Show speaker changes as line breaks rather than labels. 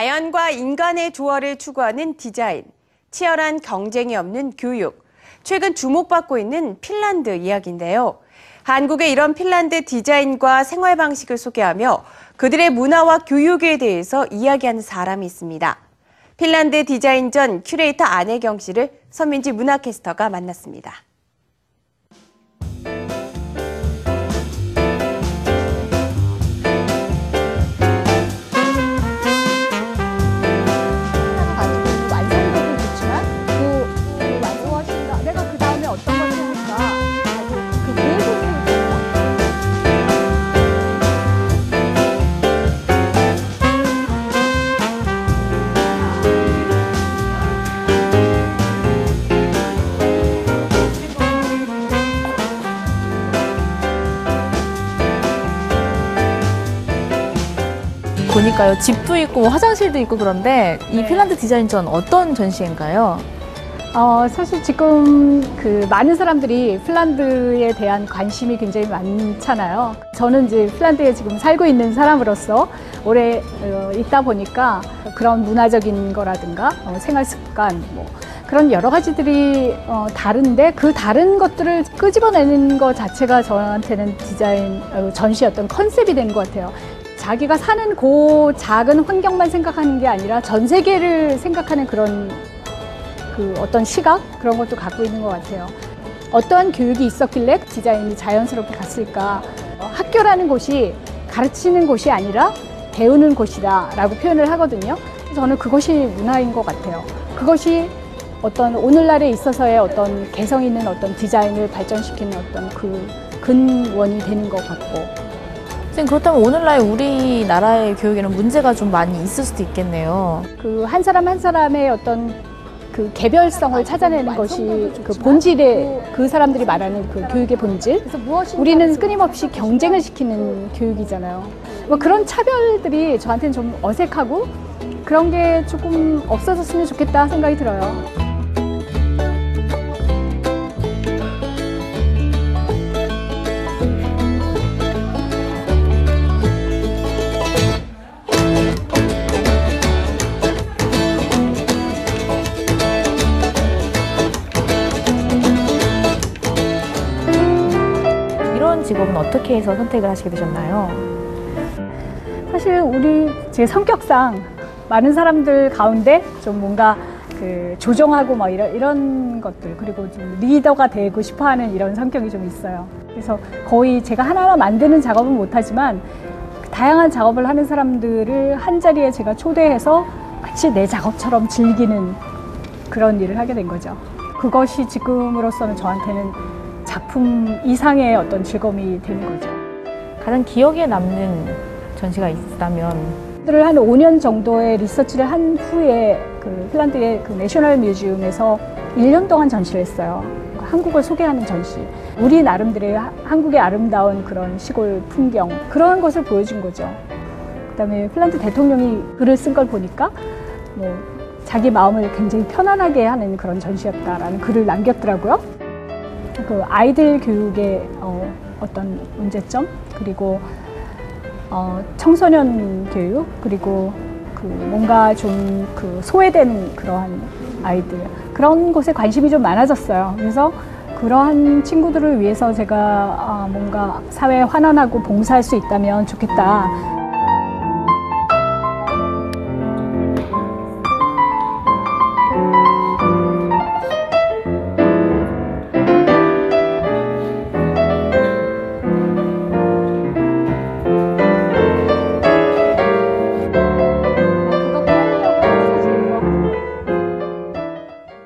자연과 인간의 조화를 추구하는 디자인, 치열한 경쟁이 없는 교육, 최근 주목받고 있는 핀란드 이야기인데요. 한국의 이런 핀란드 디자인과 생활 방식을 소개하며 그들의 문화와 교육에 대해서 이야기하는 사람이 있습니다. 핀란드 디자인 전 큐레이터 안혜경 씨를 선민지 문화캐스터가 만났습니다.
보니까요 집도 있고 화장실도 있고 그런데 이 핀란드 디자인전 어떤 전시인가요?
어, 사실 지금 그 많은 사람들이 핀란드에 대한 관심이 굉장히 많잖아요. 저는 이제 핀란드에 지금 살고 있는 사람으로서 오래 어, 있다 보니까 그런 문화적인 거라든가 어, 생활 습관 뭐 그런 여러 가지들이 어, 다른데 그 다른 것들을 끄집어내는 것 자체가 저한테는 디자인 어, 전시였던 컨셉이 된 것 같아요. 자기가 사는 그 작은 환경만 생각하는 게 아니라 전 세계를 생각하는 그런 그 어떤 시각 그런 것도 갖고 있는 것 같아요. 어떠한 교육이 있었길래 디자인이 자연스럽게 갔을까? 어, 학교라는 곳이 가르치는 곳이 아니라 배우는 곳이다라고 표현을 하거든요. 저는 그것이 문화인 것 같아요. 그것이 어떤 오늘날에 있어서의 어떤 개성 있는 어떤 디자인을 발전시키는 어떤 그 근원이 되는 것 같고
선생님 그렇다면 오늘날 우리나라의 교육에는 문제가 좀 많이 있을 수도 있겠네요.
그 한 사람 한 사람의 어떤 그 개별성을 찾아내는 것이 그 본질의 그 사람들이 말하는 그 교육의 본질. 우리는 끊임없이 경쟁을 시키는 교육이잖아요. 뭐 그런 차별들이 저한테는 좀 어색하고 그런 게 조금 없어졌으면 좋겠다 생각이 들어요.
어떻게 해서 선택을 하시게 되셨나요?
사실 우리 제 성격상 많은 사람들 가운데 좀 뭔가 그 조정하고 뭐 이런 이런 것들 그리고 좀 리더가 되고 싶어하는 이런 성격이 좀 있어요. 그래서 거의 제가 하나하나 만드는 작업은 못하지만 다양한 작업을 하는 사람들을 한 자리에 제가 초대해서 마치 내 작업처럼 즐기는 그런 일을 하게 된 거죠. 그것이 지금으로서는 저한테는 작품 이상의 어떤 즐거움이 되는 거죠.
가장 기억에 남는 전시가 있다면
들을 한 5년 정도의 리서치를 한 후에 그 핀란드의 그 내셔널 뮤지엄에서 1년 동안 전시를 했어요. 한국을 소개하는 전시. 우리 나름대로의 하- 한국의 아름다운 그런 시골 풍경 그런 것을 보여준 거죠. 그다음에 핀란드 대통령이 글을 쓴 걸 보니까 뭐 자기 마음을 굉장히 편안하게 하는 그런 전시였다라는 글을 남겼더라고요. 그 아이들 교육의 어, 어떤 문제점 그리고 어, 청소년 교육 그리고 그 뭔가 좀 그 소외된 그러한 아이들 그런 곳에 관심이 좀 많아졌어요. 그래서 그러한 친구들을 위해서 제가 아, 뭔가 사회에 환원하고 봉사할 수 있다면 좋겠다.